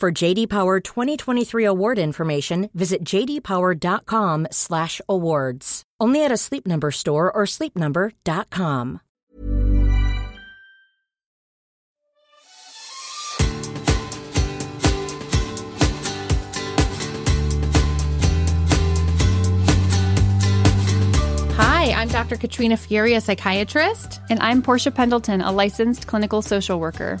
For JD Power 2023 award information, visit jdpower.com/awards. Only at a Sleep Number store or sleepnumber.com. Hi, I'm Dr. Katrina Furey, a psychiatrist. And I'm Portia Pendleton, a licensed clinical social worker.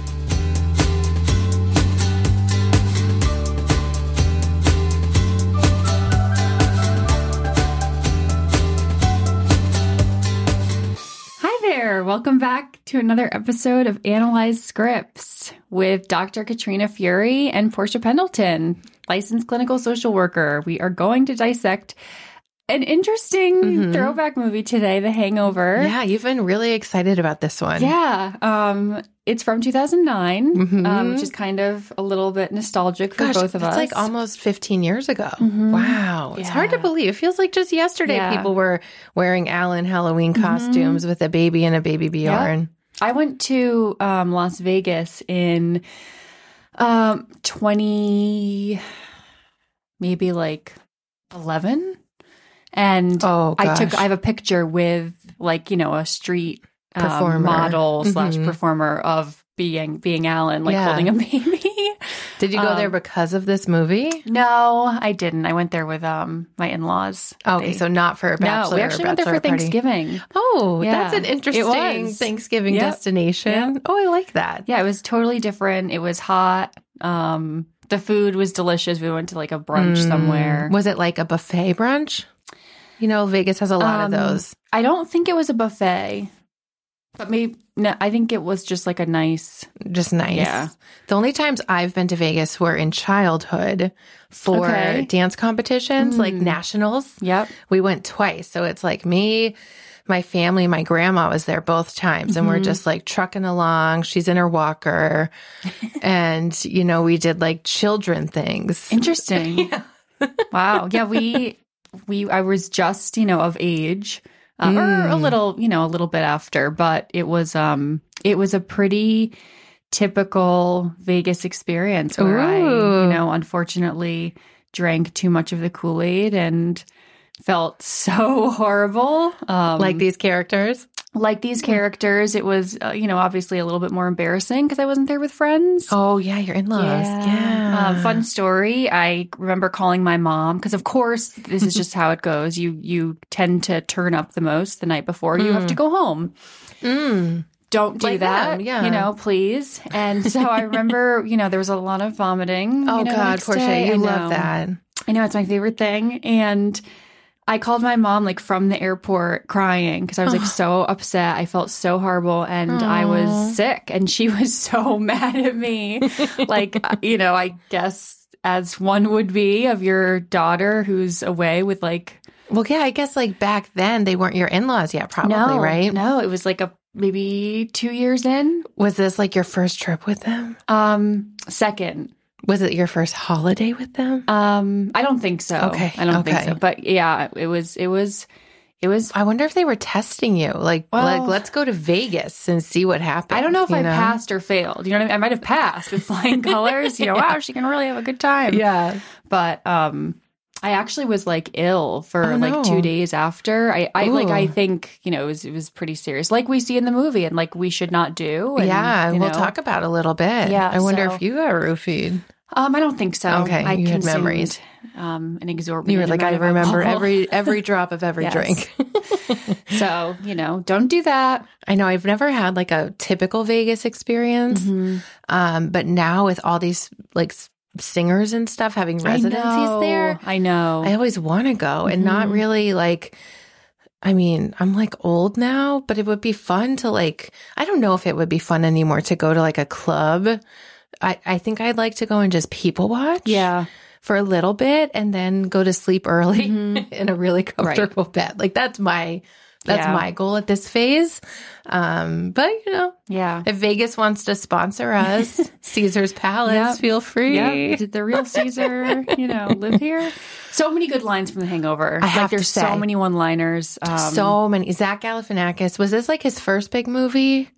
Welcome back to another episode of Analyze Scripts with Dr. Katrina Furey and Portia Pendleton, licensed clinical social worker. We are going to dissect an interesting throwback movie today, The Hangover. Yeah, you've been really excited about this one. Yeah, um, it's from 2009, Mhm. um, which is kind of a little bit nostalgic for Gosh, both of us. it's like almost 15 years ago. Mhm. Wow. It's hard to believe. It feels like just yesterday Yeah. people were wearing Alan Halloween costumes with a baby and a baby Bjorn. I went to um, Las Vegas in um, 20, maybe like 11. And Oh, I took. I have a picture with like, you know, a street um, model slash Mhm. performer of being, being Alan, like Yeah. holding a baby. Did you go Um, there because of this movie? No, I didn't. I went there with um my in laws. Okay, so not for a bachelor no, we actually went there for party. Thanksgiving. Oh, Yeah, that's an interesting. Thanksgiving Yep. destination. Yep. Oh, I like that. Yeah, it was totally different. It was hot. Um, the food was delicious. We went to like a brunch Mm. somewhere. Was it like a buffet brunch? You know, Vegas has a lot Um, of those. I don't think it was a buffet, but maybe no. I think it was just like a nice. Just nice. Yeah. The only times I've been to Vegas were in childhood for Okay. dance competitions, like Mm. nationals. Yep. We went twice. So it's like me, my family, my grandma was there both times, and we're Mm-hmm. just like trucking along. She's in her walker, and you know, we did like children things. Interesting. wow. Yeah, we we I was just, you know, of age. Uh, or a little, you know, a little bit after, but it was um it was a pretty typical Vegas experience where I, you know, unfortunately drank too much of the Kool-Aid and felt so horrible. Um like these characters. Like these characters, it was uh, you know, obviously a little bit more embarrassing because I wasn't there with friends. Oh yeah, your in-laws. Yeah. Um, fun story. I remember calling my mom because, of course, this is just how it goes. You you tend to turn up the most the night before you have to go home. Mm. Don't do Like that, them, yeah. You know, please. And so I remember, you know, there was a lot of vomiting. Oh you know, God, Portia, you I love know. that. I know it's my favorite thing, and. I called my mom like from the airport crying because I was like so upset. I felt so horrible and I was sick and she was so mad at me. like, uh, you know, I guess as one would be of your daughter who's away with like Well, yeah, I guess like back then they weren't your in-laws yet, probably, no, right? No, it was like a maybe 2 years in. Was this like your first trip with them? Um second. Was it your first holiday with them? Um I don't think so. Okay, I don't think so. But yeah, it was it was it was I wonder if they were testing you. Like, Well- like let's go to Vegas and see what happens. I don't know if I passed or failed. You know what I mean? I might have passed with flying colors. You know, wow, she can really have a good time. Yeah. But um I actually was like ill for Oh, like no. two days after. I, I like I think, you know, it was it was pretty serious. Like we see in the movie and like we should not do. And, yeah, we'll know. talk about it a little bit. Yeah, I wonder so- if you got roofied. Um, I don't think so. Okay, I you had memories. Um, an exorbitant. You were like, I remember every every drop of every drink. So you know, don't do that. I know I've never had like a typical Vegas experience, Mm-hmm. um, but now with all these like singers and stuff having residencies I know, there, I know. I always want to go and not Mhm. really like. I mean, I'm like old now, but it would be fun to like. I don't know if it would be fun anymore to go to like a club. I I think I'd like to go and just people watch. yeah. for a little bit and then go to sleep early Mhm. in a really comfortable bed. Like that's my that's Yeah. my goal at this phase. Um, but you know, Yeah. if Vegas wants to sponsor us, Caesar's Palace, Yep. feel free. Did the real Caesar, you know, live here? So many good lines from The Hangover. I have like, to there's say. so many one-liners. Um, so many. Zach Galifianakis was this like his first big movie?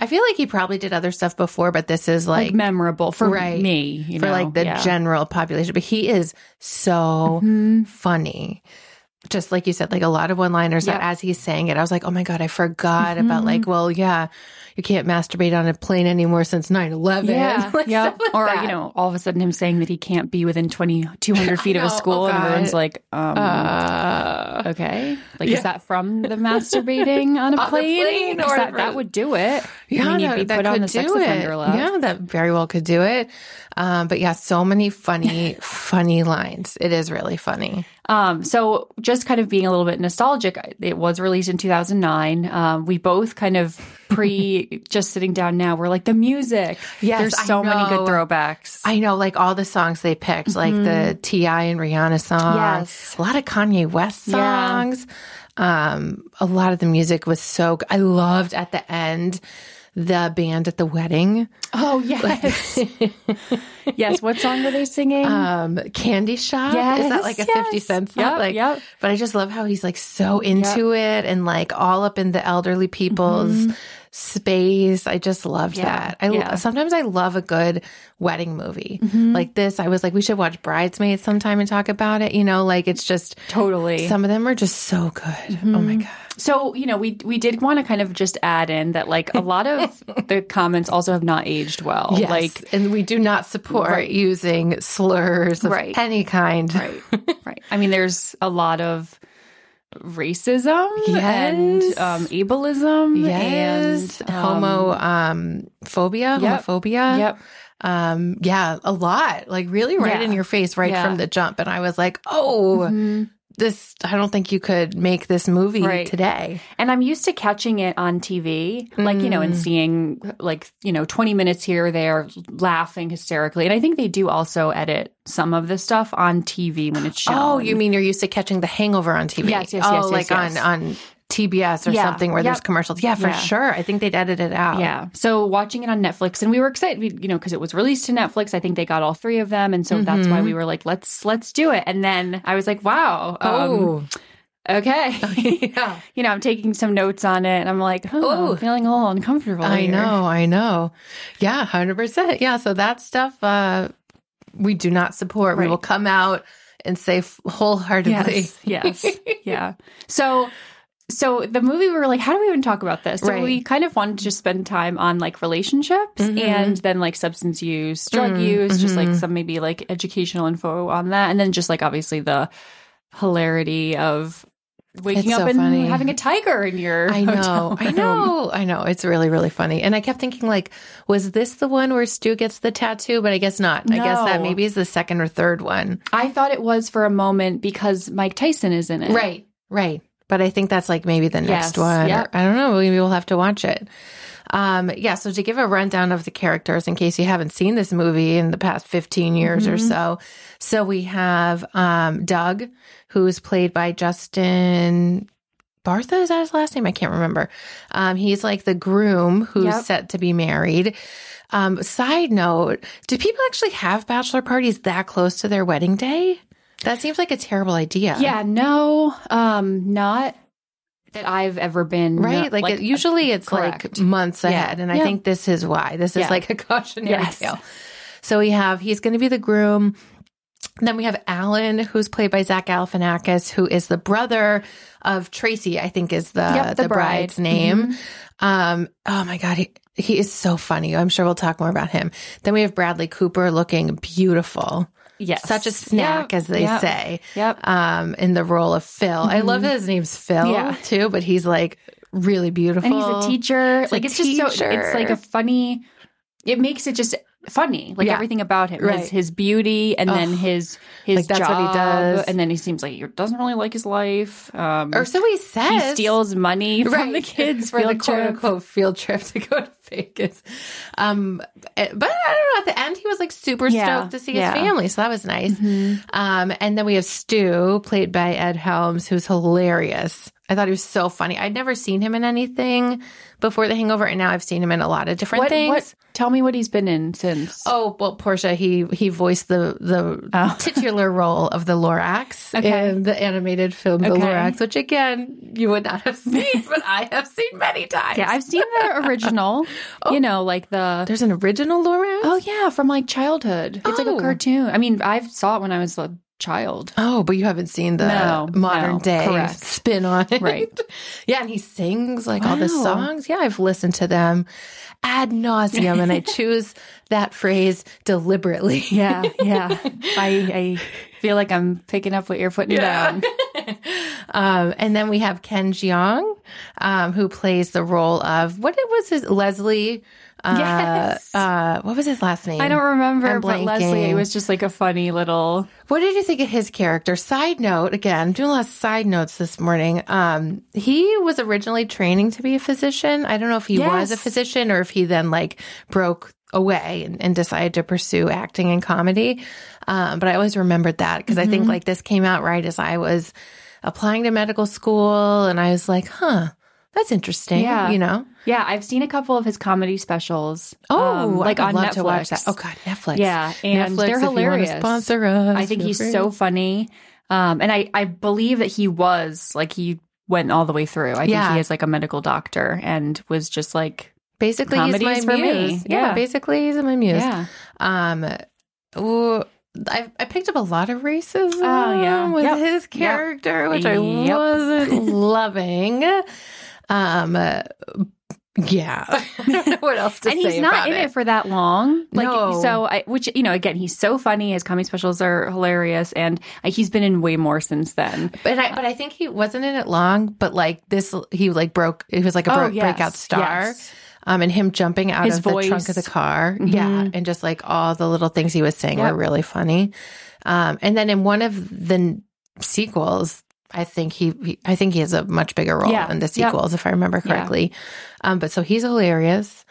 I feel like he probably did other stuff before, but this is like, like, memorable for Right. me. You for know? like the Yeah. general population. But he is so Mhm. funny. Just like you said, like a lot of one liners that as he's saying it, I was like, oh my God, I forgot Mm-hmm. about like, well, yeah, you can't masturbate on a plane anymore since 9 11. Yeah, like stuff like or that. you know, all of a sudden him saying that he can't be within 20, 200 feet of a school, Oh, and everyone's like, um, Uh, okay, like yeah. is that from the masturbating on a On plane? plane or that, that would do it. yeah, I mean, you'd that, be put on could the sex do offender it. list. Yeah, that very well could do it. Um, but yeah, so many funny, funny lines. It is really funny. Um, so just kind of being a little bit nostalgic, it was released in 2009. Um, we both kind of pre just sitting down now, we're like the music. Yes, There's so many good throwbacks. I know, like all the songs they picked, like the T.I. and Rihanna song. Mm-hmm. Yes. A lot of Kanye West Yeah. songs. Um, a lot of the music was so I loved at the end the band at the wedding. oh yes, yes. What song were they singing? Um, Candy Shop. Is that like a Yes, 50 cent song? Yep, like, yep. But I just love how he's like so into it and like all up in the elderly people's space. I just loved Mm-hmm. Yeah, that. I yeah. Mm-hmm. sometimes I love a good wedding movie like this. I was like, we should watch Bridesmaids sometime and talk about it. You know, like it's just totally. some of them are just so good. Oh my god. So, you know, we we did want to kind of just add in that like a lot of the comments also have not aged well. Yes, Like and we do not support Right. using slurs of Right. any kind. right. right. I mean, there's a lot of racism and um ableism Yes, and um, homo um phobia, Yep. homophobia. Yep. Um, yeah, a lot. Like really right Yeah. in your face right Yeah. from the jump. And I was like, oh, Mhm. This I don't think you could make this movie Right. today. And I'm used to catching it on TV, like, you know, and Mm. seeing like, you know, 20 minutes here or there, laughing hysterically. And I think they do also edit some of the stuff on TV when it's shown. Oh, you mean you're used to catching the hangover on TV? Yes, yes, oh, yes, yes, like yes. on on TBS or Yeah. something where there's commercials. Yeah, for Yeah. sure. I think they'd edit it out. Yeah. So watching it on Netflix and we were excited, we- you know, because it was released to Netflix. I think they got all three of them. And so that's Mm-hmm. why we were like, let's, let's do it. And then I was like, wow. um, Oh, okay. yeah. you know, I'm taking some notes on it and I'm like, oh, Oh. I'm feeling a little uncomfortable. I here. know, I know. Yeah, 100%. Yeah, so that stuff uh we do not support. We will come out and say wholeheartedly. Yes. Yes. yeah. So, so the movie, we were like, how do we even talk about this? So Right. we kind of wanted to just spend time on like relationships Mhm. and then like substance use, drug Mm, use, just like mhm. some maybe like educational info on that. And then just like obviously the hilarity of waking up and funny. having a tiger in your I know, I know, I know. It's really, really funny. And I kept thinking, like, was this the one where Stu gets the tattoo? But I guess not. I guess that maybe is the second or third one. I thought it was for a moment because Mike Tyson is in it. Right, right. But I think that's like maybe the next Yes, one. yep. I don't know. Maybe we'll have to watch it. Um, yeah. So to give a rundown of the characters, in case you haven't seen this movie in the past 15 years or Mm-hmm. so. So we have, um, Doug, who's played by Justin Bartha. Is that his last name? I can't remember. Um, he's like the groom who's Yep. set to be married. Um, side note, do people actually have bachelor parties that close to their wedding day? That seems like a terrible idea. Yeah, no, um, not that I've ever been. Right? no- like, it, usually it's like correct. months Yeah. ahead. And I Yeah. think this is why. This is Yeah. like a cautionary Yes. tale. So we have, he's going to be the groom. Then we have Alan, who's played by Zach Galifianakis, who is the brother of Tracy, I think is the, Yep, the, the bride. Mm-hmm. bride's name. Um, oh my God. He, he is so funny. I'm sure we'll talk more about him. Then we have Bradley Cooper looking beautiful. Yes, Such a snack, Yep, as they yep, say Yep. um, in the role of Phil. I love that his name's Phil Yeah. too, but he's like really beautiful. and he's a teacher. A like it's just so. teacher. It's like a funny. It makes it just funny. Like Yeah. everything about him, Right. his, his beauty, and then his his Like, that's what he does. and then he seems like he doesn't really like his life. Um, Or so he says. he steals money from the kids for the quote unquote field trip to go to Vegas. Um, eh, but I don't know. At the end, he was like super Yeah. stoked to see Yeah. his family, so that was nice. Mhm. Um, and then we have Stu, played by Ed Helms, who's hilarious. I thought he was so funny. I'd never seen him in anything before The Hangover, and now I've seen him in a lot of different What, things. what? Tell me what he's been in since. Oh well, Portia. He he voiced the the Oh. titular role of the Lorax Okay. in the animated film The Okay. Lorax, which again you would not have seen, but I have seen many times. Yeah, I've seen the original. Oh. You know, like the There's an original Lorax. oh yeah, from like childhood. It's like Oh. a cartoon. I mean, I saw it when I was a child. Oh, but you haven't seen the No, modern no, day correct. spin on it. Right. yeah, and he sings like all the songs. Yeah, I've listened to them ad nauseum, and I choose that phrase deliberately. Yeah, yeah. I I feel like I'm picking up what you're putting down. um, and then we have Ken Jeong, um, who plays the role of what it was his Leslie. Uh, Yes. Uh, what was his last name? I don't remember, but Leslie, it was just like a funny little. What did you think of his character? Side note, again, doing a lot of side notes this morning. Um, he was originally training to be a physician. I don't know if he was a physician or if he then like broke away and, and decided to pursue acting and comedy. Um, but I always remembered that because I think Mm-hmm. like this came out right as I was applying to medical school and I was like, huh, that's interesting. Yeah. You know? Yeah, I've seen a couple of his comedy specials. Oh, um, like on love Netflix. to watch that. Oh God, Netflix. Yeah, and Netflix, they're if you wanna hilarious. sponsor us. I think he's free. so funny. Um, and I, I believe that he was like he went all the way through. I Yeah. think he is like a medical doctor and was just like Basically, he's my for me. Yeah. Yeah. basically, he's my muse. yeah. Um, ooh, I I picked up a lot of racism. Oh, yeah. with Yep. his character, which I Yep. wasn't loving. Um, uh, yeah, I don't know what else to and say he's not in it. for that long. Like No. so, I, which you know, again, he's so funny. His comedy specials are hilarious, and uh, he's been in way more since then. But I, but I think he wasn't in it long. But like this, he like broke. He was like a Oh, yes, breakout star. yes. Um, and him jumping out His of the trunk of the car, Mhm. yeah, and just like all the little things he was saying Yep. were really funny. Um, and then in one of the sequels, I think he, he I think he has a much bigger role Yeah. in the Yep. sequels, if I remember correctly. Um, but so he's hilarious.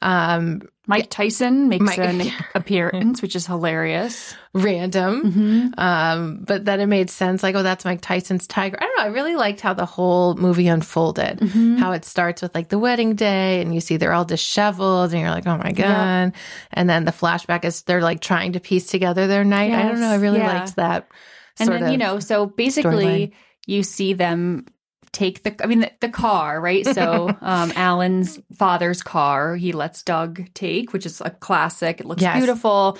Um, Mike Tyson makes Mike- an appearance, which is hilarious. random. Mm-hmm. Um, but then it made sense like, oh, that's Mike Tyson's tiger. I don't know. I really liked how the whole movie unfolded. Mm-hmm. How it starts with like the wedding day and you see they're all disheveled and you're like, oh my God. And then the flashback is they're like trying to piece together their night. I don't know. I really yeah. liked that. And sort then, you know, so basically storyline. you see them take the, I mean, the, the car, right? So, um, Alan's father's car, he lets Doug take, which is a classic. It looks Yes. beautiful.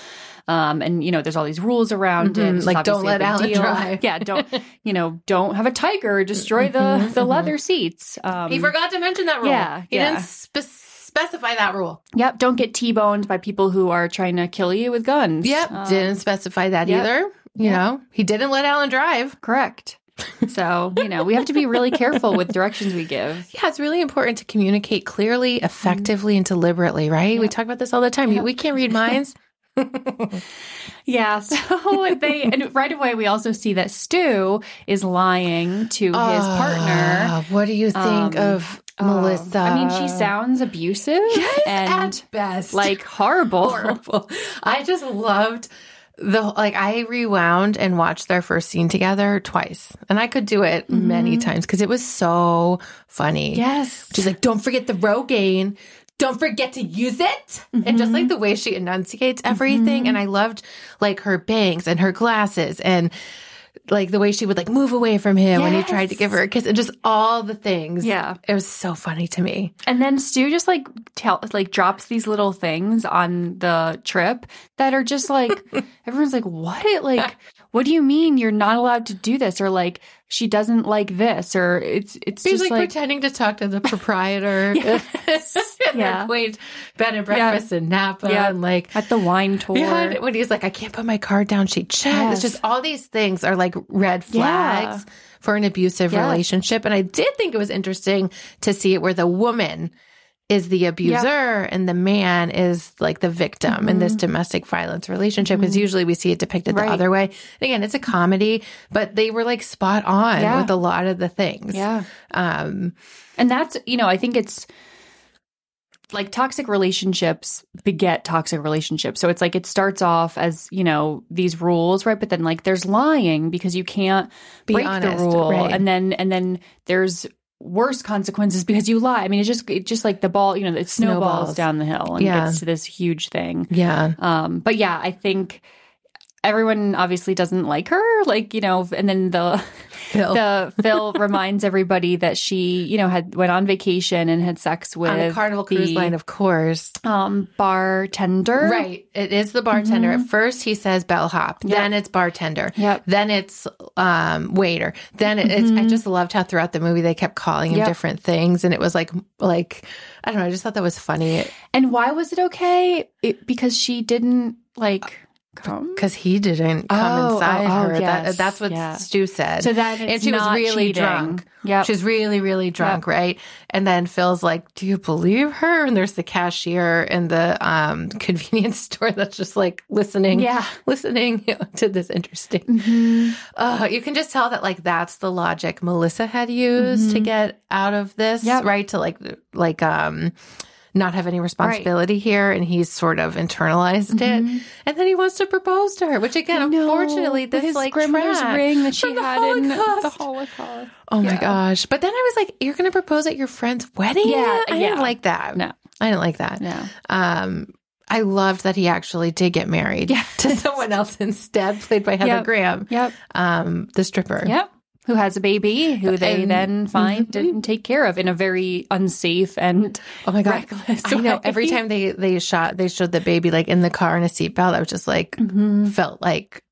Um, and you know, there's all these rules around it. Mhm. It's Like, don't let big Alan deal. drive. Yeah. Don't, you know, don't have a tiger destroy the, the leather seats. Um, He forgot to mention that rule. yeah, He yeah. didn't spe- specify that rule. Yep. Don't get T-boned by people who are trying to kill you with guns. Yep. Um, didn't specify that yep. either. You Yep. know, he didn't let Alan drive. Correct. So, you know, we have to be really careful with directions we give. Yeah, it's really important to communicate clearly, effectively, and deliberately, right? We talk about this all the time. We can't read minds. Yeah. So they, and right away, we also see that Stu is lying to his partner. Ah, what do you think Um, of Oh, Melissa? I mean, she sounds abusive Yes, and at best. like horrible. horrible. I just loved the like I rewound and watched their first scene together twice. And I could do it many mm-hmm. times because it was so funny. Yes. She's like, don't forget the Rogaine. Don't forget to use it. And just like mm-hmm. the way she enunciates everything. Mm-hmm. And I loved like her bangs and her glasses and like the way she would like move away from him when he tried to give her a kiss and just all the things. Yeah. It was so funny to me. And then Stu just like tell like drops these little things on the trip that are just like everyone's like, what? Like, what do you mean you're not allowed to do this? Or like she doesn't like this, or it's it's He's just like, like, pretending to talk to the proprietor. Yes. Yeah. quaint bed and breakfast in Napa. Yeah. And like, at the wine tour. yeah, when he's like, I can't put my card down, she checks. Yes. It's just all these things are like red flags for an abusive relationship. And I did think it was interesting to see it where the woman is the abuser and the man is like the victim in this domestic violence relationship because usually we see it depicted Mm-hmm. Right. the other way. And again, it's a comedy, but they were like spot on Yeah. with a lot of the things. Yeah. Um, And that's, you know, I think it's like toxic relationships beget toxic relationships. So it's like it starts off as, you know, these rules, right? But then like there's lying because you can't Be break honest, the rule. right. And then and then there's worse consequences because you lie. I mean, it's just it just like the ball, you know, it snowballs, Snowballs. down the hill and Yeah. gets to this huge thing. yeah. Um, but yeah, I think everyone obviously doesn't like her. Like, you know, and then the Phil. the Phil reminds everybody that she, you know, had went on vacation and had sex with on the Carnival Cruise Line, of course. um bartender. Right. It is the bartender. At first, he says bellhop. Then it's bartender. Yep. Then it's um, waiter. Then it, it's, I just loved how throughout the movie they kept calling him Yep. different things, and it was like like I don't know. I just thought that was funny And why was it okay? It, because she didn't like come. because he didn't come Oh, inside oh, oh, her. yes. That, that's what Yeah. Stu said. So that and she was really cheating. drunk. Yep. She's really, really drunk, right? And then Phil's like, "Do you believe her?" And there's the cashier in the um, convenience store that's just like listening, Yeah. listening to this interesting. Mm-hmm. Uh, you can just tell that like that's the logic Melissa had used to get out of this, Mm-hmm. Yep. right? To like, like um. Not have any responsibility here, and he's sort of internalized it, and then he wants to propose to her. Which again, Mm-hmm. Unfortunately, this his like grandmother's ring that she had in the Holocaust. Holocaust. Oh my gosh. But then I was like, you're going to propose at your friend's wedding? Yeah, I yeah. didn't like that. No. I didn't like that. No. Um, I loved that he actually did get married Yeah. to someone else instead, played by Heather Yep. Graham, Yep. um, the stripper. Yep. Who has a baby who they And- then find Mhm. and take care of in a very unsafe and Oh my god! reckless I know. Every time they they shot, they showed the baby like in the car in a seatbelt. I was just like, felt like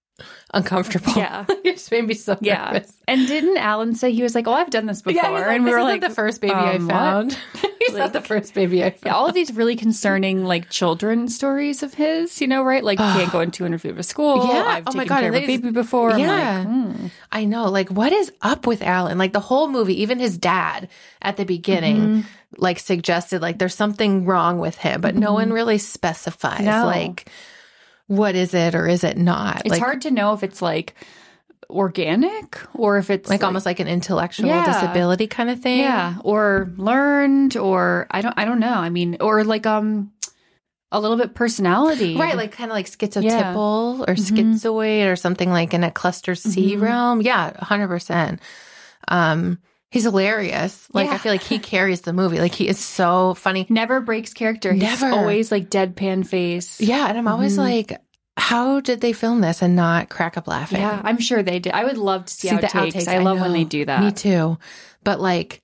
uncomfortable. Mm-hmm. Yeah. it just made me so Yeah. nervous. And didn't Alan say he was like, "Oh, I've done this before," Yeah, like, and we "This were like, the first baby I um, what? found. he's not Like- the first baby I found. Yeah, all of these really concerning like children stories of his, you know, right? Like can't go in 200 feet of a school. Yeah. I've Oh my God, care of a baby before. Yeah. Like, hmm. I know. Like, what is up with Alan? Like, the whole movie, even his dad at the beginning, Mm-hmm. like, suggested, like, there's something wrong with him, but no one really specifies, Mm-hmm. No. like, what is it or is it not? It's like, hard to know if it's like organic or if it's like, almost like an intellectual Yeah. disability kind of thing. yeah, or learned or I don't I don't know. I mean, or like um a little bit personality. Right, like kind of like schizotypal or schizoid or something like in a cluster C realm. Yeah, 100%. Um, he's hilarious. Like, I feel like he carries the movie. Like, he is so funny. never breaks character. He's Never. always like deadpan face. Yeah, and I'm always mm-hmm. like, how did they film this and not crack up laughing? Yeah, I'm sure they did. I would love to see, See the outtakes. outtakes. I love when they do that. Me too. But like,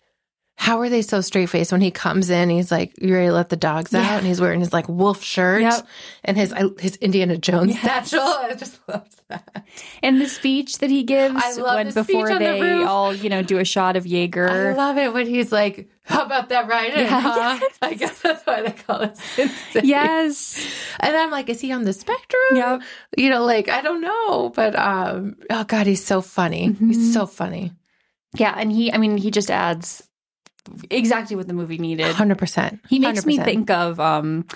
how are they so straight faced when he comes in? He's like, "You ready to let the dogs out?" And he's wearing his like wolf shirt Yep. and his his Indiana Jones Yes. satchel. I just loved that. And the speech that he gives I love when the before on the they roof. all, you know, do a shot of Jaeger. I love it when he's like, "How about that writing?" Yeah, huh? yes. I guess that's why they call it. Sin yes. and I'm like, is he on the spectrum? Yep. You know, like I don't know, but um, oh god, he's so funny. Mm-hmm. He's so funny. Yeah, and he I mean, he just adds exactly what the movie needed. Hundred percent. He makes me think of um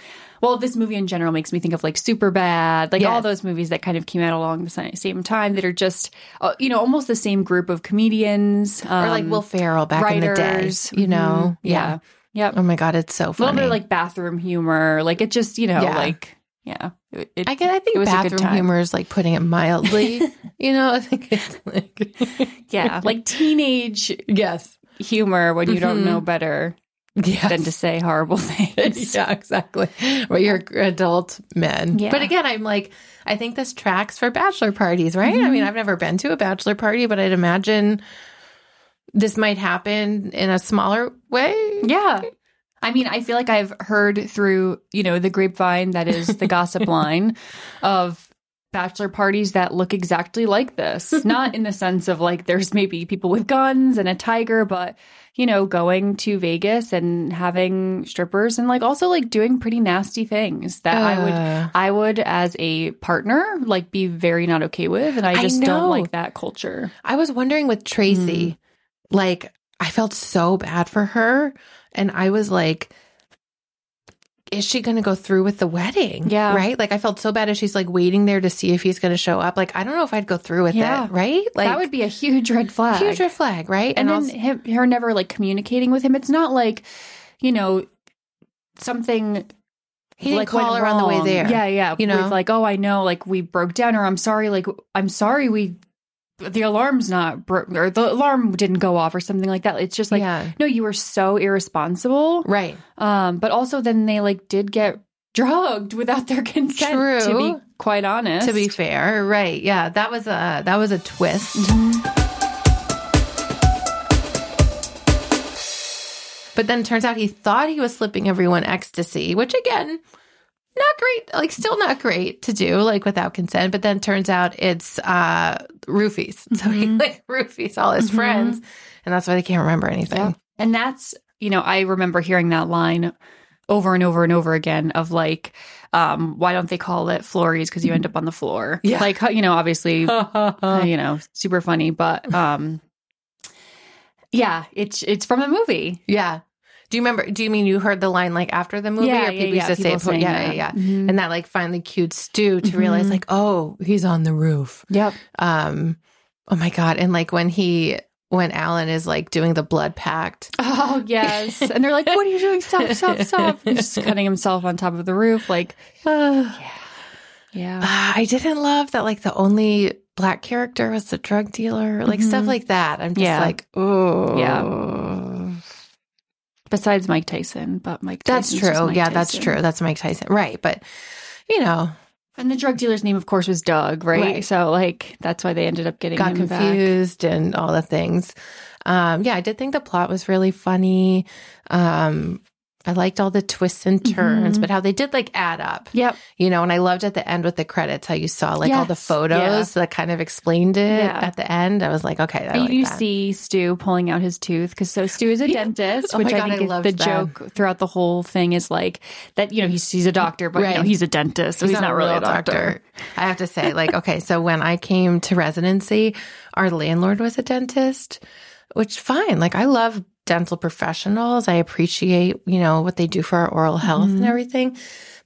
well, this movie in general makes me think of like Superbad, like all those movies that kind of came out along the same time that are just, uh, you know, almost the same group of comedians um, or like Will Ferrell back in the day. You know, Mhm. yeah, yep. Oh my god, it's so a little funny. bit like bathroom humor, like it just, you know, Yeah. like yeah. It, it- I get. I think it was bathroom humor is like putting it mildly. you know, I think it's like yeah, like teenage yes, humor when you don't Mhm. know better yes. than to say horrible things. yeah, exactly. But you're adult men. Yeah. But again, I'm like, I think this tracks for bachelor parties, right? I Mm-hmm. mean, I've never been to a bachelor party, but I'd imagine this might happen in a smaller way. Yeah. I mean, I feel like I've heard through, you know, the grapevine that is the gossip line of bachelor parties that look exactly like this. Not in the sense of like there's maybe people with guns and a tiger, but you know, going to Vegas and having strippers and like also like doing pretty nasty things that I Uh. would I would as a partner like be very not okay with and I I just know. don't like that culture. I was wondering with Tracy, Mm. like, I felt so bad for her. And I was like, is she going to go through with the wedding? Yeah. Right? Like, I felt so bad as she's like waiting there to see if he's going to show up. Like, I don't know if I'd go through with Yeah. it. Right? Like, that would be a huge red flag. huge red flag. Right? and, then him, her never like communicating with him. It's not like, you know, something he didn't like call her on the way there. Yeah, yeah. You know? like, oh, I know, like we broke down, or I'm sorry, like I'm sorry, we the alarm's not bro- or the alarm didn't go off, or something like that. It's just like, Yeah. no, you were so irresponsible. Right. Um, but also then they like did get drugged without their consent. True. To be quite honest, To be fair. Right. Yeah. That was a, that was a twist. But then turns out he thought he was slipping everyone ecstasy, which again, not great, like still not great to do, like without consent. But then turns out it's uh roofies. So he like roofies all his friends, and that's why they can't remember anything. Yeah. And that's, you know, I remember hearing that line over and over and over again of like, um, why don't they call it Florries? Because you end up on the floor. Yeah. Like, you know, obviously, uh, you know, super funny, but um, yeah, it's it's from the movie. Yeah. Do you remember? Do you mean you heard the line like after the movie, Yeah, or yeah, people yeah, used to say, people saying yeah, yeah, yeah, Mhm. and that like finally cued Stu to realize Mhm. like, oh, he's on the roof. Yep. Um, oh my god, and like when he when Alan is like doing the blood pact. Oh yes, and they're like, "What are you doing? Stop! Stop! Stop!" He's just cutting himself on top of the roof, like, Uh, yeah, I didn't love that like the only black character was the drug dealer, like stuff Mhm. like that. I'm just Yeah. like, oh, Yeah. Besides Mike Tyson, but Mike That's Tyson's true. Mike yeah, that's true. That's Mike Tyson, right? But you know, And the drug dealer's name, of course, was Doug, right? Right. So, like, that's why they ended up getting got him back. confused and all the things. Um, yeah, I did think the plot was really funny. Um, I liked all the twists and turns, Mhm. but how they did like add up, Yep. you know, and I loved at the end with the credits how you saw like all the Yes. photos that kind of explained it Yeah. at the end. I was like, okay, I like you that. see Stu pulling out his tooth because so Stu is a dentist, Oh which I think I is the that. joke throughout the whole thing is like that. You know, he's he's a doctor, but you know he's a dentist, so he's, not, a really real a doctor. I have to say, like, okay, so when I came to residency, our landlord was a dentist, which fine. Like, I love dental professionals. I appreciate, you know, what they do for our oral health Mm-hmm. and everything.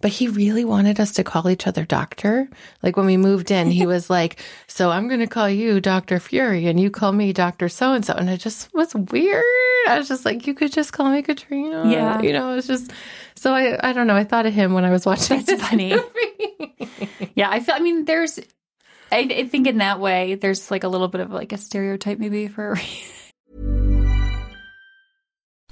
But he really wanted us to call each other doctor. Like when we moved in, he was like, So I'm going to call you Dr. Furey and you call me Dr. So and so. And it just was weird. I was just like, You could just call me Katrina. Yeah. You know, it's just So I, I don't know. I thought of him when I was watching. That's funny. Yeah, I feel. I mean, there's. I, I think in that way, there's like a little bit of like a stereotype maybe for.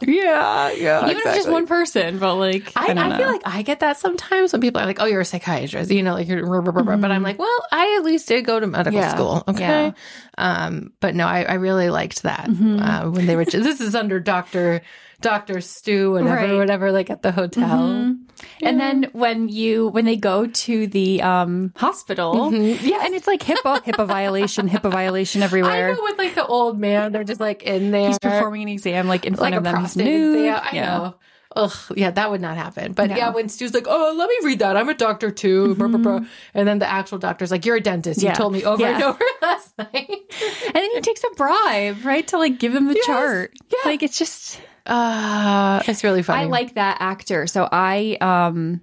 Yeah, yeah. Even if it's just one person, but like I, I, I, feel like I get that sometimes when people are like, "Oh, you're a psychiatrist," you know, like you're. But I'm like, well, I at least did go to medical Mm-hmm. Yeah. school, okay. Yeah. Um, but no, I, I really liked that Mm-hmm. uh, when they were. this is under Doctor Doctor Stu, whatever, Right. Mm-hmm. whatever, like at the hotel. And then when you when they go to the um hospital, yeah, and it's like HIPAA HIPAA violation, HIPAA violation everywhere. I know with like the old man, they're just like in there. He's performing an exam like in front like of them. He's nude. exam. I yeah. know. Ugh, yeah, that would not happen. But No. yeah, when Stu's like, "Oh, let me read that. I'm a doctor too," blah, blah, blah. and then the actual doctor's like, "You're a dentist. You Mm-hmm. Told me over Yeah. and over last night." And then he takes a bribe, right, to like give them the Yes. chart. Yeah. Like it's just Uh, it's really funny. I like that actor. So I um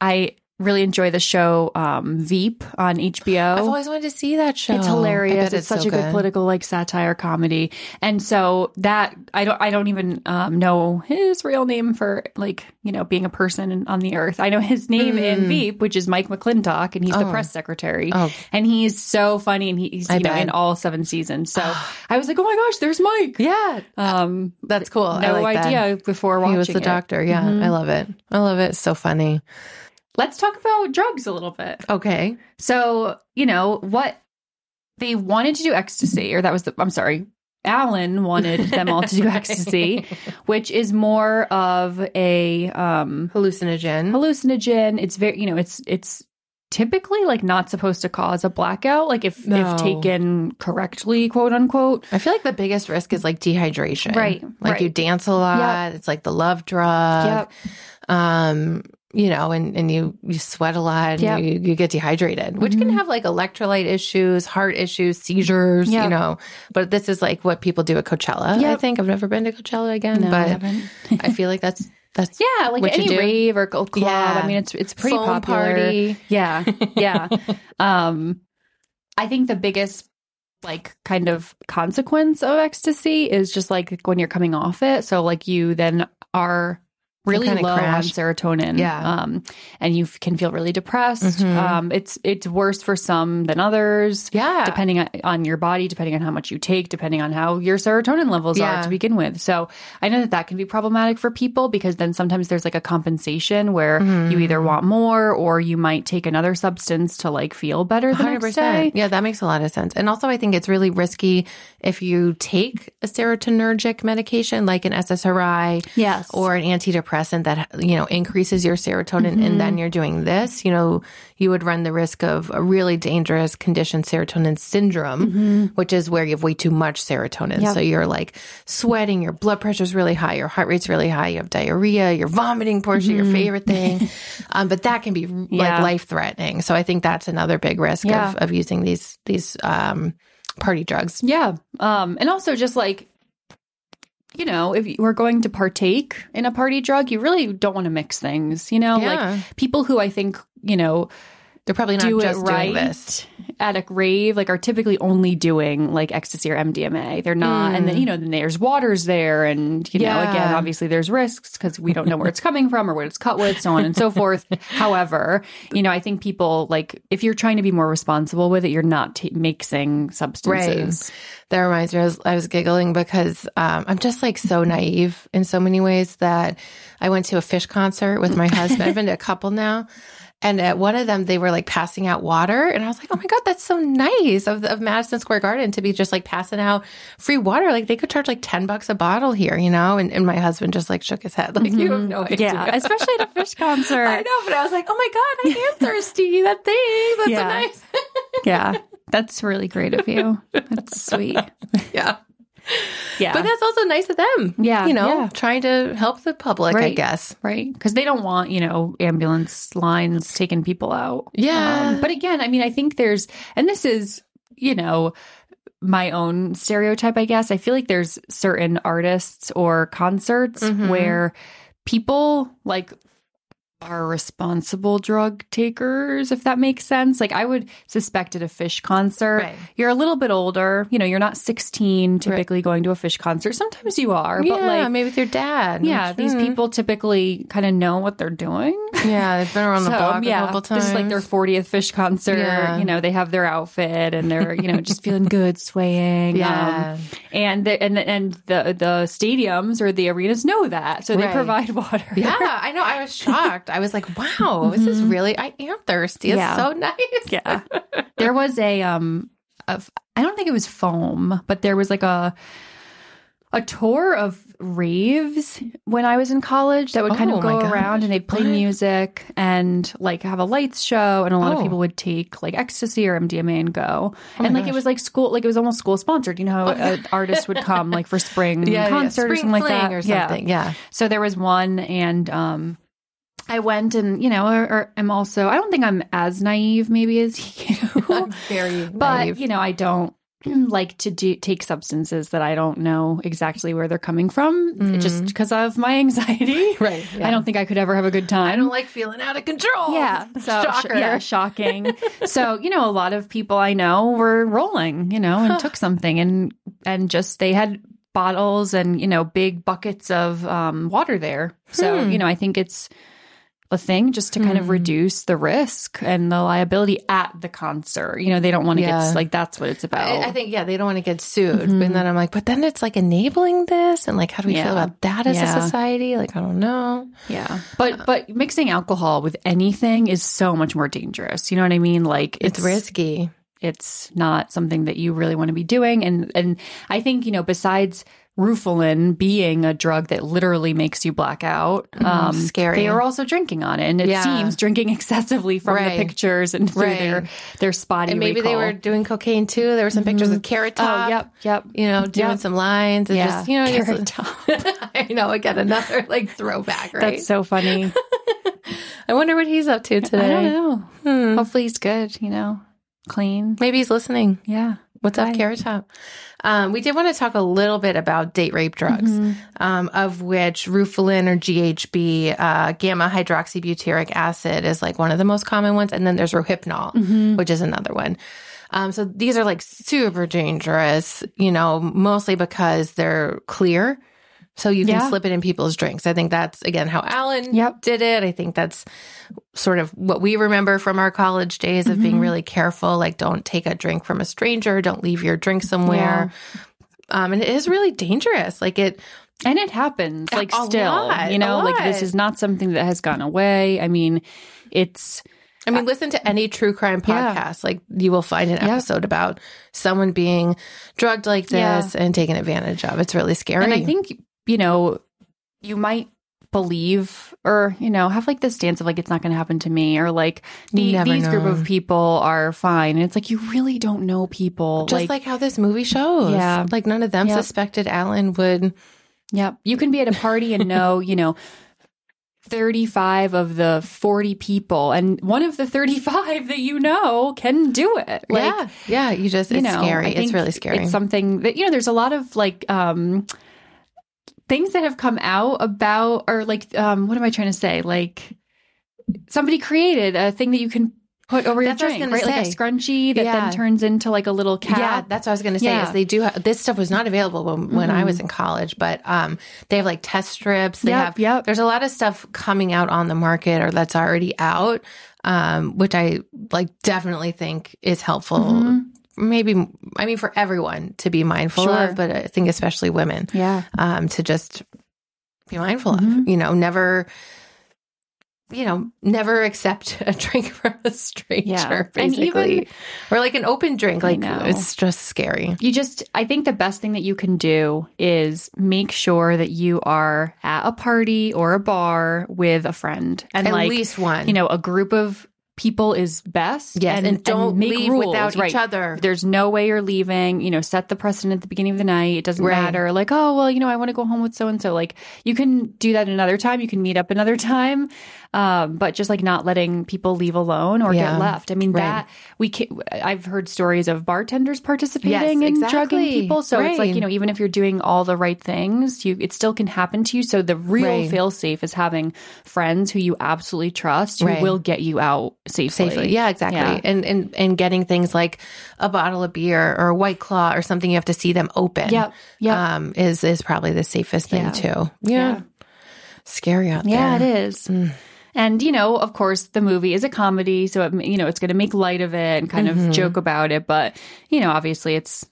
I really enjoy the show um Veep on HBO. I've always wanted to see that show. It's hilarious. bet It's, such so a good, political like satire comedy. And so that I don't I don't even um, know his real name for like, you know, being a person on the earth. I know his name in Veep, which is Mike McLintock, and he's the press secretary. Mm. Oh. And he's so funny and he's I you know bet. in all seven seasons. So I was like, Oh my gosh, there's Mike. Yeah, Um that's cool. I no like that. idea before watching He was the it. Mm-hmm. doctor. Yeah, I love it. I love it. It's so funny. Let's talk about drugs a little bit. Okay. So, you know, what they wanted to do ecstasy, or that was the, I'm sorry, Alan wanted them all to do ecstasy, which is more of a um, Hallucinogen. hallucinogen. It's very, you know, it's, it's, typically like not supposed to cause a blackout like if No. if taken correctly quote unquote I feel like the biggest risk is like dehydration. Right, Like you dance a lot. It's like the love drug. Yep. Um, you know, and, and you, you sweat a lot and Yep. you, you get dehydrated, which can have like electrolyte issues, heart issues, seizures, Yep. you know. But this is like what people do at Coachella. I think I've never been to Coachella again, No, but haven't. I feel like that's that's Yeah, like any rave or club. Yeah. I mean, it's it's pretty Foam popular. party. Yeah, yeah. um, I think the biggest like kind of consequence of ecstasy is just like when you're coming off it. So like you then are really kinda low crash. on serotonin. Yeah. um, and you can feel really depressed. Mhm. Um, it's it's worse for some than others. yeah. Depending on, on your body, depending on how much you take, depending on how your serotonin levels Yeah. are to begin with. So I know that that can be problematic for people because then sometimes there's like a compensation where Mm-hmm. you either want more or you might take another substance to like feel better the next day. Yeah, that makes a lot of sense. And also, I think it's really risky if you take a serotonergic medication like an SSRI Yes. or an antidepressant that, you know, increases your serotonin Mm-hmm. and then you're doing this, you know, you would run the risk of a really dangerous condition, serotonin syndrome, which is where you have way too much serotonin. Mm-hmm. Yep. So you're like sweating, your blood pressure's really high, your heart rate's really high, you have diarrhea, you're vomiting, Portia, your favorite thing. um, but that can be like Mm-hmm. Yeah. life threatening. So I think that's another big risk Yeah. of, of using these these um, party drugs. Yeah. Um, and also just like, you know, if you are going to partake in a party drug, you really don't want to mix things, you know? Yeah. Like people who I think, you know, They're probably not do just it right. doing this. at a rave like are typically only doing like ecstasy or MDMA. They're not, and then you know then there's waters there, and you know again obviously there's risks because we don't know where it's coming from or what it's cut with, so on and so forth. However, you know I think people like if you're trying to be more responsible with it, you're not t- mixing substances. That reminds me, I was, I was giggling because um, I'm just like so naive in so many ways that I went to a Phish concert with my husband. I've been to a couple now. And at one of them, they were like passing out water. And I was like, oh my God, that's so nice of, of Madison Square Garden to be just like passing out free water. Like they could charge like 10 bucks a bottle here, you know? And, and my husband just like shook his head. Like, you have no idea. Mm-hmm. Yeah, especially at a Phish concert. I know, but I was like, oh my God, I am thirsty. That thing. That's Yeah. so nice. yeah, that's really great of you. That's sweet. yeah. Yeah, But that's also nice of them. Yeah, You know, yeah. trying to help the public, I guess. right because they don't want you know ambulance lines taking people out Yeah. Um, but again i mean i think there's and this is you know my own stereotype i guess i feel like there's certain artists or concerts Mhm. where people like are responsible drug takers if that makes sense like i would suspect at a Phish concert Right. you're a little bit older you know you're not 16 typically going to a Phish concert sometimes you are yeah, but like maybe with your dad. yeah, these people typically kind of know what they're doing. Yeah, they've been around the block yeah, a this is like their 40th Phish concert. Yeah. You know, they have their outfit and they're you know just feeling good, swaying. Yeah. um, and the, and and the the stadiums or the arenas know that, so they provide water. Yeah, I know. I was shocked. I was like, wow, this is really, I am thirsty. It's Mm-hmm. Yeah. so nice. yeah. There was a um, of I don't think it was foam, but there was like a a tour of raves when I was in college that would kind Oh of go around and they'd play What? music and like have a lights show and a lot of Oh. people would take like ecstasy or MDMA and go. my and like it was like school like it was almost school sponsored. You know how an artist would come like for spring Yeah, yeah. concert or something like that or Yeah. something. Yeah. So there was one, and um, I went and you know, or, or I'm also I don't think I'm as naive maybe as you, I'm very but naive. you know, I don't like to do take substances that I don't know exactly where they're coming from, just because of my anxiety. Mm-hmm. Right, yeah. I don't think I could ever have a good time. I don't like feeling out of control. Yeah. So Shocker. yeah, shocking. so, you know, a lot of people I know were rolling, you know, and took something and and just they had bottles and, you know, big buckets of um, water there. So, Hmm. you know, I think it's a thing just to kind of hmm. reduce the risk and the liability at the concert. You know, they don't want to Yeah. get like that's what it's about. I, I think, yeah, they don't want to get sued. Mm-hmm. And then I'm like, but then it's like enabling this. And like, how do we Yeah. feel about that as Yeah. a society? Like, I don't know. Yeah. Uh, but but mixing alcohol with anything is so much more dangerous. You know what I mean? Like It's, risky. it's not something that you really want to be doing and and I think you know besides Rufalin being a drug that literally makes you black out, um, Mm, scary. They are also drinking on it, and it Yeah. seems drinking excessively from Right. the pictures and through Right. their their spotty. And maybe they were doing cocaine too. There were some pictures of Carrot Top. Oh, yep, yep. You know, doing Yep. some lines and Yeah, just, you know, just- Carrot Top. I know, again, another like throwback, right? That's so funny. I wonder what he's up to today. I don't know. Hmm. Hopefully he's good. You know, clean. Maybe he's listening. Yeah. What's up. Carrot Top? Um, we did want to talk a little bit about date rape drugs, Mm-hmm. um, of which Rufalin or GHB, uh, gamma hydroxybutyric acid, is like one of the most common ones, and then there's Rohypnol, Mm-hmm. which is another one. Um, so these are like super dangerous, you know, mostly because they're clear. So you can Yeah. slip it in people's drinks. I think that's again how Alan Yep. did it. I think that's sort of what we remember from our college days of Mm-hmm. being really careful. Like, don't take a drink from a stranger. Don't leave your drink somewhere. Um, and it is really dangerous. Like it, And it happens, like still, lot, you know, like this is not something that has gone away. I mean, it's I mean, listen to any true crime Yeah. podcast. Like you will find an Yeah. episode about someone being drugged like Yeah. this and taken advantage of. It's really scary. And I think, you know, you might believe or, you know, have like this stance of like, it's not going to happen to me or like the, these group of people are fine. And it's like, you really don't know people. just like, how this movie shows. Yeah. Like none of them Yep. suspected Alan would. Yep. You can be at a party and know, you know, 35 of the 40 people and one of the 35 that you know can do it. Like, yeah. Yeah. You just, it's you know, scary. It's really scary. It's something that you know. There's a lot of like um things that have come out about, or like um, what am I trying to say? Like somebody created a thing that you can put over your That's was drink, right? Like a say. scrunchie that Yeah. then turns into like a little cap. Yeah, that's what I was going to say. Yeah. Is they do have, this stuff was not available when, when I was in college, but um, they have like test strips. They Yep, have yep. there's a lot of stuff coming out on the market or that's already out, um, which I like definitely think is helpful. Mm-hmm. Maybe I mean for everyone to be mindful Sure. of, but I think especially women, yeah. um, to just be mindful Mhm. of. You know, never. You know, never accept a drink from a stranger, Yeah. And even- basically, or like an open drink. Like it's just scary. You just, I think the best thing that you can do is make sure that you are at a party or a bar with a friend and At like, least one. you know, a group of people is best. Yes, and don't make leave rules, without each other. There's no way you're leaving. You know, set the precedent at the beginning of the night. It doesn't Right. matter. Like, oh well, you know, I want to go home with so and so. Like, you can do that another time. You can meet up another time. Um, but just like not letting people leave alone or Yeah. get left. I mean, Right. that we can, I've heard stories of bartenders participating Yes, in drugging people. So it's like, you know, even if you're doing all the right things, you it still can happen to you. So the real Right. fail safe is having friends who you absolutely trust who Right. will get you out safely. safely. Yeah, exactly. Yeah. And and and getting things like a bottle of beer or a white claw or something you have to see them open. Yep. Yep. Um, is is probably the safest thing Yeah. too. Yeah. Yeah. Scary out there. Yeah, it is. And you know, of course, the movie is a comedy, so it, you know it's going to make light of it and kind Mm-hmm. of joke about it. But you know, obviously, it's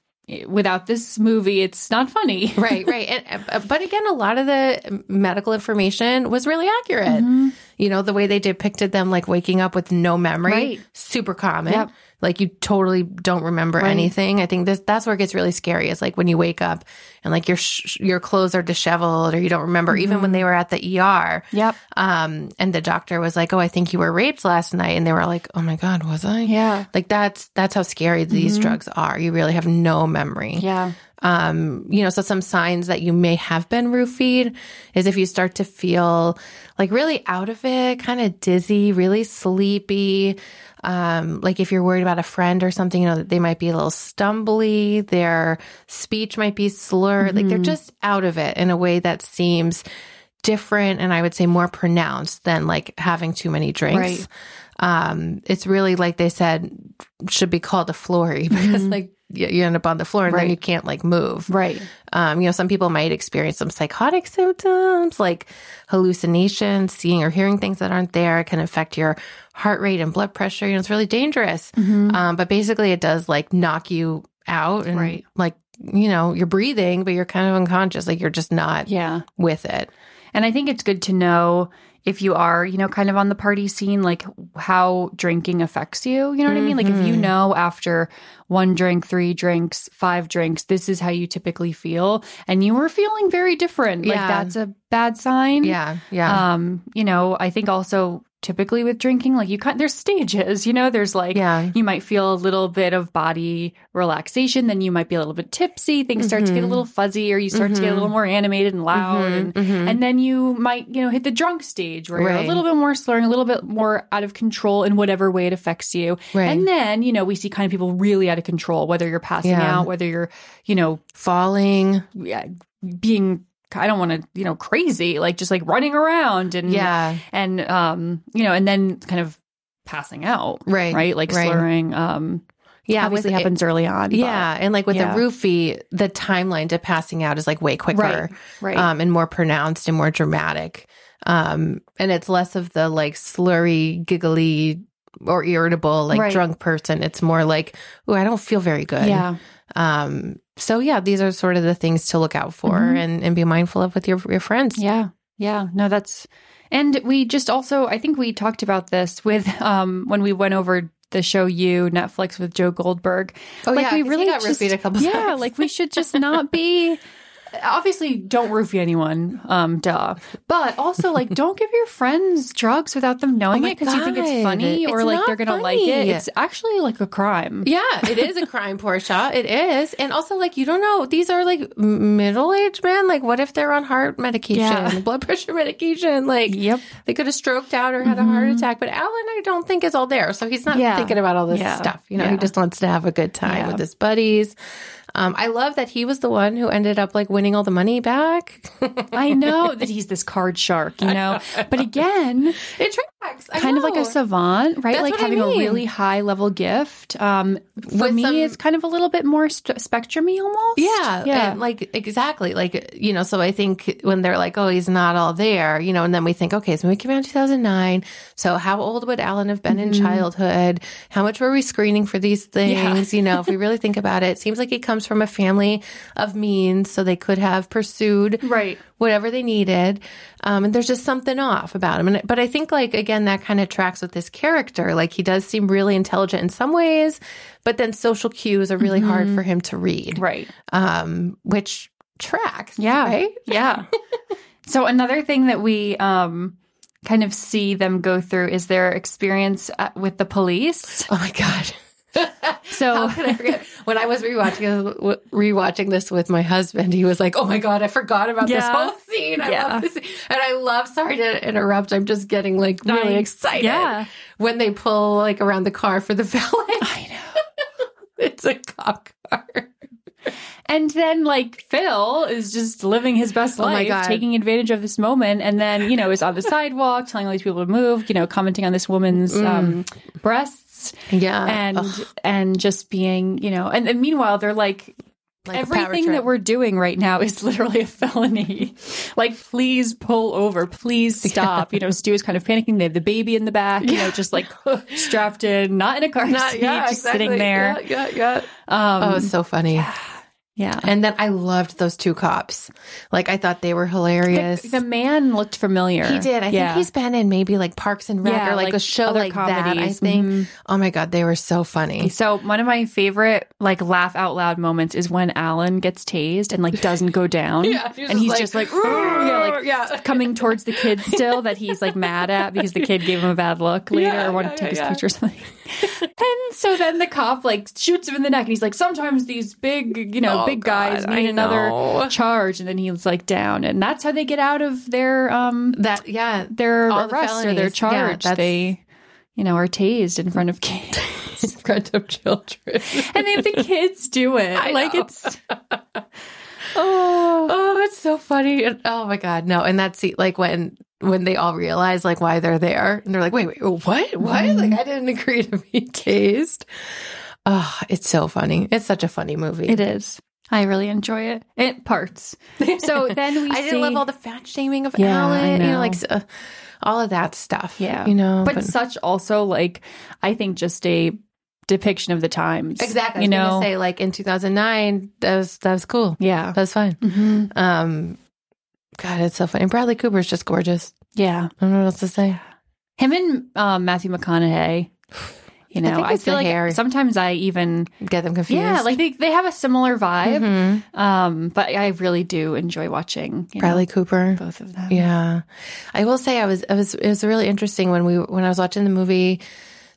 without this movie, it's not funny. right, right. And, uh, but again, a lot of the medical information was really accurate. Mm-hmm. You know, the way they depicted them, like waking up with no memory, Right. super common. Yep. Like you totally don't remember Right. anything. I think this that's where it gets really scary. Is like when you wake up and like your sh- your clothes are disheveled or you don't remember. Even when they were at the ER, Mm-hmm. Yep. um, and the doctor was like, "Oh, I think you were raped last night," and they were like, "Oh my god, was I?" Yeah. Like that's that's how scary these drugs are. You really have no memory. Yeah. Um, you know, so some signs that you may have been roofied is if you start to feel like really out of it, kind of dizzy, really sleepy. Um, like if you're worried about a friend or something, you know, they might be a little stumbly, their speech might be slurred, like they're just out of it in a way that seems different and I would say more pronounced than like having too many drinks. Right. Um, it's really like they said should be called a flurry because like you, end up on the floor and then you can't like move. Right. Um, you know, some people might experience some psychotic symptoms like hallucinations, seeing or hearing things that aren't there. It can affect your heart rate and blood pressure. You know, it's really dangerous. Um, but basically, it does like knock you out and Right. like, you know, you're breathing, but you're kind of unconscious. Like you're just not Yeah. with it. And I think it's good to know if you are, you know, kind of on the party scene, like how drinking affects you. You know what I mean? Like if you Mm-hmm. know after one drink, three drinks, five drinks, this is how you typically feel, and you were feeling very different, like Yeah. that's a bad sign. Yeah. Yeah. Um, you know, I think also typically with drinking, like you kind there's stages, you know, there's like Yeah. you might feel a little bit of body relaxation, then you might be a little bit tipsy, things start to get a Mm-hmm. little fuzzy, or you start to get a little more animated and loud, and, and then you might, you know, hit the drunk stage where you're a mm-hmm. Little bit more slurring, a little bit more out of control in whatever way it affects you. Right. And then, you know, we see kind of people really out of control, whether you're passing Yeah. out, whether you're, you know, Falling. yeah, being I don't want to, you know, crazy, like just like running around and Yeah. and um, you know, and then kind of passing out, Right. right, like Right. slurring. Um, Yeah. obviously with it- happens early on. but- Yeah, and like with yeah. the roofie, the timeline to passing out is like way quicker, Right, right. Um, and more pronounced and more dramatic. Um, and it's less of the like slurry, giggly, or irritable like Right. drunk person. It's more like, oh, I don't feel very good. yeah, Um. So yeah, these are sort of the things to look out for and and be mindful of with your your friends. Mm-hmm. yeah, yeah. No, that's and we just also I think we talked about this with um when we went over the show you Netflix with Joe Goldberg. Oh, like yeah, we really got just, roofied a couple Yeah, times. like we should just not be. Obviously, don't roofie anyone, um, duh. But also, like, don't give your friends drugs without them knowing Oh it because you think it's funny or It's like they're gonna like it. It's actually like a crime. Yeah, it is a crime, Portia. It is. And also, like, you don't know. These are like middle aged men. Like, what if they're on heart medication, Yeah. blood pressure medication? Like, Yep. Mm-hmm. they could have stroked out or had a heart attack. But Alan, I don't think is all there. So he's not Yeah. thinking about all this Yeah. stuff. You know, he just wants to have a good time with his buddies. Um, I love that he was the one who ended up like winning all the money back. I know that he's this card shark, you know. But again, it kind of like a savant, right? That's like what I having a really high level gift. Um, for With me, some- it's kind of a little bit more st- spectrumy almost. Yeah, yeah, and, like exactly, like you know. So I think when they're like, "Oh, he's not all there," you know, and then we think, "Okay, so we came out in two thousand nine. So how old would Alan have been in childhood? How much were we screening for these things? You know, if we really think about it, it seems like he comes from a family of means, so they could have pursued right. Whatever they needed. Um, and there's just something off about him. And, but I think like, again, that kind of tracks with this character. Like he does seem really intelligent in some ways, but then social cues are really hard for him to read. Right. Um, which tracks. Yeah. Right. Yeah. so another thing that we um kind of see them go through is their experience uh, with the police. Oh my God. So How could I forget? When I was rewatching rewatching this with my husband, he was like, "Oh my god, I forgot about this whole scene. I Yeah. love this, scene. and I love. Sorry to interrupt. I'm just getting like really I- excited. yeah. when they pull like around the car for the valet. I know. it's a cop car. And then like Phil is just living his best Oh life, taking advantage of this moment, and then you know is on the sidewalk telling all these people to move, you know, commenting on this woman's um, breasts, Yeah, and and just being you know, and, and meanwhile they're like. Like Everything that we're doing right now is literally a felony. like, please pull over. Please stop. You know, Stu is kind of panicking. They have the baby in the back, you know, just like strapped in, not in a car Not- seat, yeah, just sitting there. Yeah, yeah, yeah. Um, oh, it's so funny. Yeah. And then I loved those two cops. Like I thought they were hilarious. The man looked familiar. he did. I Yeah. think he's been in maybe like Parks and Rec Yeah, or like, like a show like that. I comedies. think. Mhm. Oh my god, they were so funny. So one of my favorite like laugh out loud moments is when Alan gets tased and like doesn't go down. Yeah, he's and just he's like, just like, yeah, like yeah. coming towards the kid still that he's like mad at because the kid gave him a bad look later or wanted to take his picture or something. and so then the cop like shoots him in the neck and he's like, sometimes these big, you know, Oh, big guys God, need I another know. charge, and then he's like down, and that's how they get out of their um That yeah, their All the arrest or their felonies. Yeah, charge. they, you know, are tased in front of kids. in front of children. and they have the kids do it. I like know. it's oh, oh, it's so funny. And- Oh my god, no! And that's the- like when when they all realize like why they're there, and they're like, wait, wait, what, what? Mm-hmm. Like I didn't agree to be tased. Oh, it's so funny. It's such a funny movie. it is. I really enjoy it. It parts. So then we I see, didn't love all the fat shaming of Yeah, Alan. You know. know, like uh, all of that stuff. yeah, you know, but, such also like I think just a depiction of the times. exactly. You know, say like in 2009, that was that was cool. yeah, That was fine. Mhm. Um, God, it's so funny. Bradley Cooper's just gorgeous. yeah. I don't know what else to say. Him and um, Matthew McConaughey. You know, think I, feel like hair. sometimes I even Get them confused. yeah, like they they have a similar vibe. Mhm. Um, but I really do enjoy watching you know, Bradley Cooper. both of them. Yeah, I will say I was I was it was really interesting when we when I was watching the movie.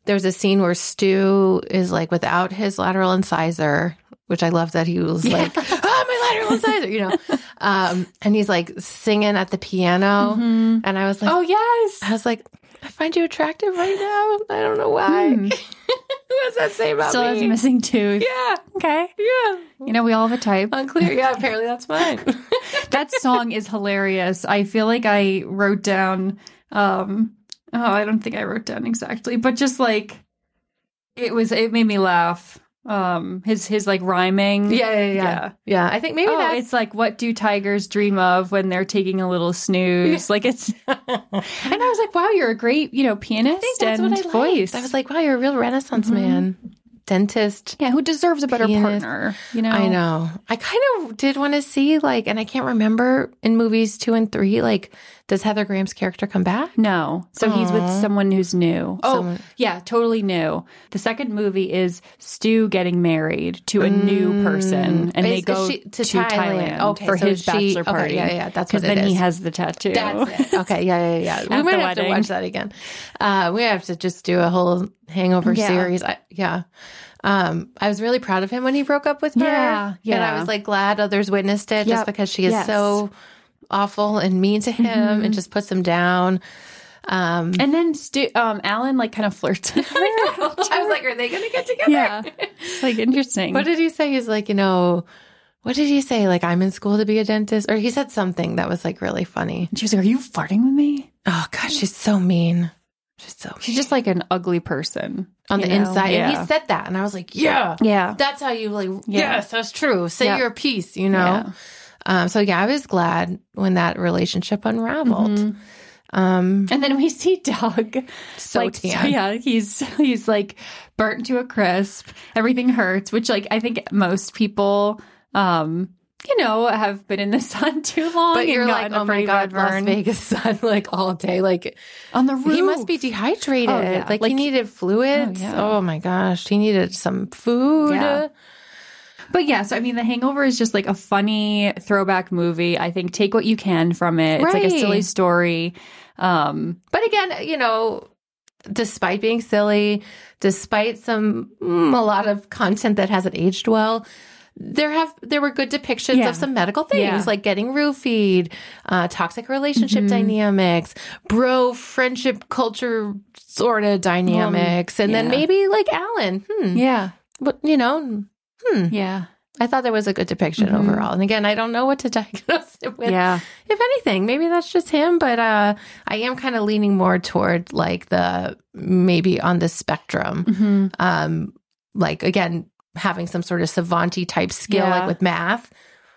There was a scene where Stu is like without his lateral incisor, which I love that he was like, "Oh, my lateral incisor," you know, um, and he's like singing at the piano, and I was like, Oh yes. I was like, I find you attractive right now. I don't know why. what does that say about Still has me? a missing tooth. yeah, Okay. yeah. You know, we all have a type. Unclear. Yeah, apparently that's mine. that song is hilarious. I feel like I wrote down um oh, I don't think I wrote down exactly, but just like it was it made me laugh. Um his his like rhyming. Yeah, yeah, yeah, Yeah. yeah. I think maybe oh, that's it's like what do tigers dream of when they're taking a little snooze? Like it's and I was like, wow, you're a great, you know, pianist I think that's and I liked. voice. I was like, wow, you're a real Renaissance man, dentist. yeah, who deserves a better Pianist. partner? You know, I know. I kind of did want to see like, and I can't remember in movies two and three. Like, does Heather Graham's character come back? No. So he's with someone who's new. Oh, Someone- yeah, totally new. The second movie is Stu getting married to a new person, and Mm. Is- they go she- to, to Thailand, Thailand. Okay, for so his she- bachelor okay, party. yeah, yeah, that's because what it then he has the tattoo. That's it. Okay, yeah, yeah, yeah. we might have to watch that again. Uh, we have to just do a whole Hangover Yeah. series. I, yeah. Um, I was really proud of him when he broke up with her. Yeah, And yeah. I was like glad others witnessed it Yep. just because she is Yes. so awful and mean to him and just puts him down. Um, And then Stu, um, Alan like kind of flirts with her. I was like, are they going to get together? yeah, like interesting. What did he say? He's like, you know, what did he say? Like, I'm in school to be a dentist? Or he said something that was like really funny. And she was like, "Are you flirting with me?" Oh, gosh, she's so mean. She's so She's just like an ugly person on the know? inside. Yeah. And he said that, and I was like, yeah, Yeah. that's how you like. Yeah. Yes, that's true. Say Yeah. your piece, you know. Yeah. Um, so yeah, I was glad when that relationship unraveled. Mhm. Um, And then we see Doug. so like, tan. yeah, he's he's like burnt to a crisp. Everything hurts, which like I think most people, um, you know, have been in the sun too long. But you're like, oh my god, bad Las burn. Vegas sun, like all day, like on the roof. he must be dehydrated. Oh, yeah. Like, Like- he needed fluids. Oh, Oh, my gosh, he needed some food. Yeah. But yeah, so I mean, The Hangover is just like a funny throwback movie. I think take what you can from it. It's like a silly story. Um, But again, you know, despite being silly, despite some mm, a lot of content that hasn't aged well, there have there were good depictions Yeah. of some medical things Yeah. like getting roofied, uh, toxic relationship dynamics, bro friendship culture sort of dynamics, and then maybe like Alan. Hmm. yeah, But you know, hmm. yeah, I thought there was a good depiction Mhm. overall. And again, I don't know what to diagnose it with. yeah. If anything, maybe that's just him, but uh I am kind of leaning more toward like the maybe on the spectrum. hmm Um like again, having some sort of savanty type skill Yeah. like with math,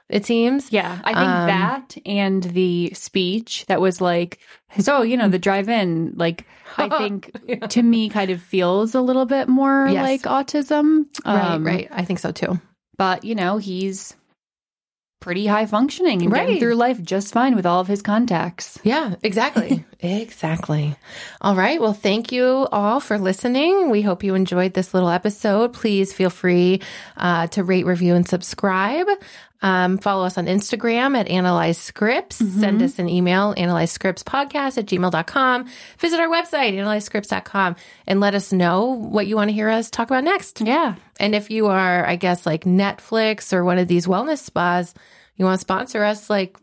it seems. Yeah, I think Um, that and the speech that was like, so you know, the drive-in, like I think Yeah. to me kind of feels a little bit more Yes. like autism. Right, Um, right. I think so too. But you know, he's pretty high functioning and getting Right. through life just fine with all of his contacts. Yeah, exactly. exactly. All right. Well, thank you all for listening. We hope you enjoyed this little episode. Please feel free uh, to rate, review, and subscribe. Um, follow us on Instagram at Analyze Scripts. Send us an email, analyze scripts podcast at gmail.com. Visit our website, analyzescripts.com, and let us know what you want to hear us talk about next. Yeah. And if you are, I guess, like Netflix or one of these wellness spas, you want to sponsor us, like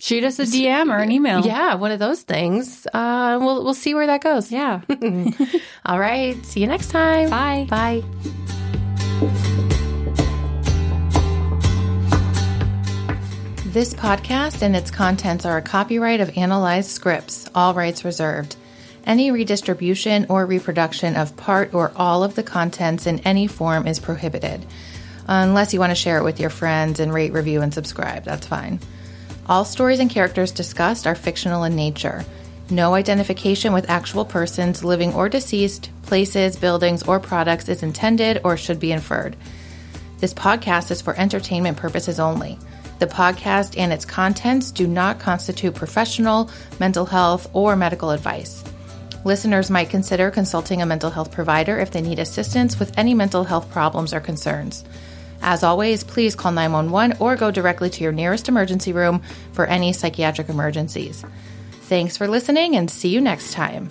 Shoot us a DM or an email. yeah, one of those things. Uh, we'll we'll see where that goes. Yeah. All right. See you next time. Bye. Bye. This podcast and its contents are a copyright of Analyzed Scripts, all rights reserved. Any redistribution or reproduction of part or all of the contents in any form is prohibited. Unless you want to share it with your friends and rate, review, and subscribe, that's fine. All stories and characters discussed are fictional in nature. No identification with actual persons, living or deceased, places, buildings, or products is intended or should be inferred. This podcast is for entertainment purposes only. The podcast and its contents do not constitute professional, mental health, or medical advice. Listeners might consider consulting a mental health provider if they need assistance with any mental health problems or concerns. As always, please call 911 or go directly to your nearest emergency room for any psychiatric emergencies. Thanks for listening and see you next time.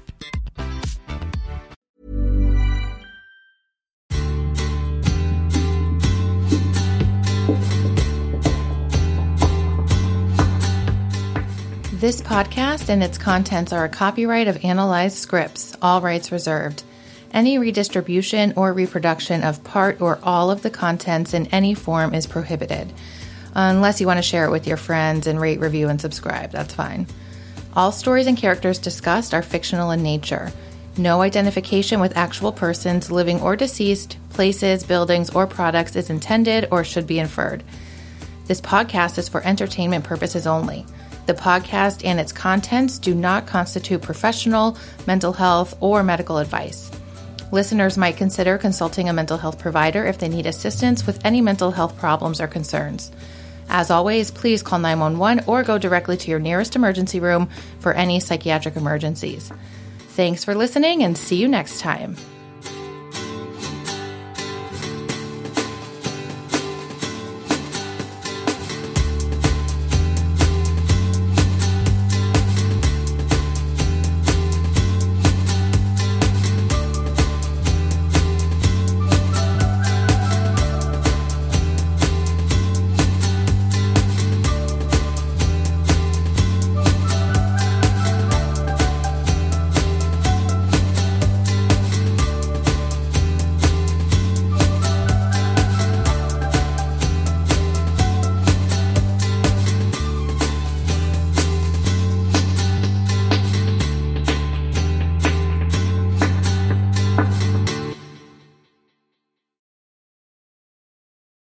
This podcast and its contents are a copyright of Analyzed Scripts, all rights reserved. Any redistribution or reproduction of part or all of the contents in any form is prohibited. Unless you want to share it with your friends and rate, review, and subscribe, that's fine. All stories and characters discussed are fictional in nature. No identification with actual persons, living or deceased, places, buildings, or products is intended or should be inferred. This podcast is for entertainment purposes only. The podcast and its contents do not constitute professional, mental health, or medical advice. Listeners might consider consulting a mental health provider if they need assistance with any mental health problems or concerns. As always, please call 911 or go directly to your nearest emergency room for any psychiatric emergencies. Thanks for listening and see you next time.